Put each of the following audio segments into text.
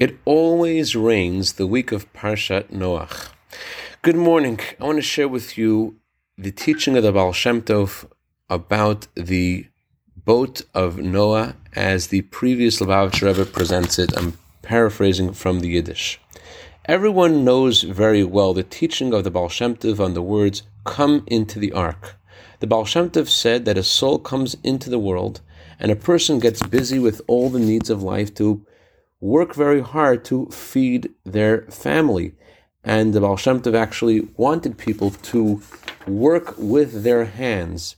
It always rains the week of Parshat Noach. Good morning. I want to share with you the teaching of the Baal Shem Tov about the boat of Noah as the previous Lubavitcher Rebbe presents it. I'm paraphrasing from the Yiddish. Everyone knows very well the teaching of the Baal Shem Tov on the words, come into the ark. The Baal Shem Tov said that a soul comes into the world and a person gets busy with all the needs of life to work very hard to feed their family. And the Baal Shem Tov actually wanted people to work with their hands.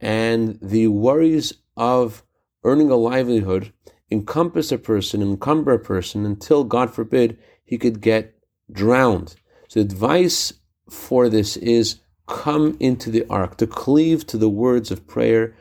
And the worries of earning a livelihood encompass a person, encumber a person until, God forbid, he could get drowned. So the advice for this is come into the ark, to cleave to the words of prayer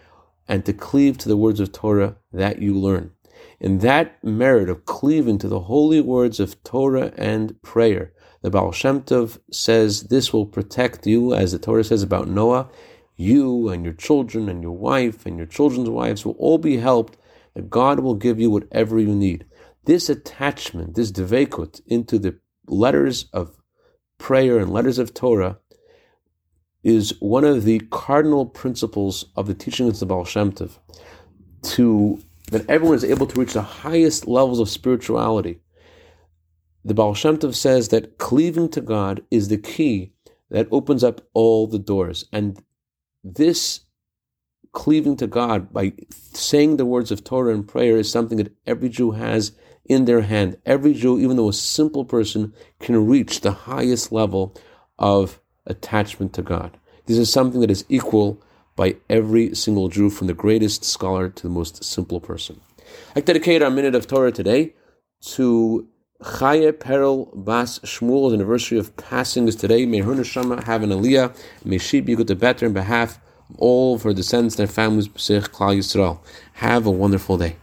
and to cleave to the words of Torah that you learn. In that merit of cleaving to the holy words of Torah and prayer, the Baal Shem Tov says this will protect you, as the Torah says about Noah. You and your children and your wife and your children's wives will all be helped, that God will give you whatever you need. This attachment, this devekut into the letters of prayer and letters of Torah is one of the cardinal principles of the teachings of the Baal Shem Tov. To that everyone is able to reach the highest levels of spirituality. The Baal Shem Tov says that cleaving to God is the key that opens up all the doors. And this cleaving to God by saying the words of Torah and prayer is something that every Jew has in their hand. Every Jew, even though a simple person, can reach the highest level of attachment to God. This is something that is equal by every single Jew, from the greatest scholar to the most simple person. I dedicate our minute of Torah today to Chaya Perel Bas Shmuel's anniversary of passing is today. May her neshama have an aliyah. May she be good to better in behalf of all of her descendants and families, Klal Yisrael. Have a wonderful day.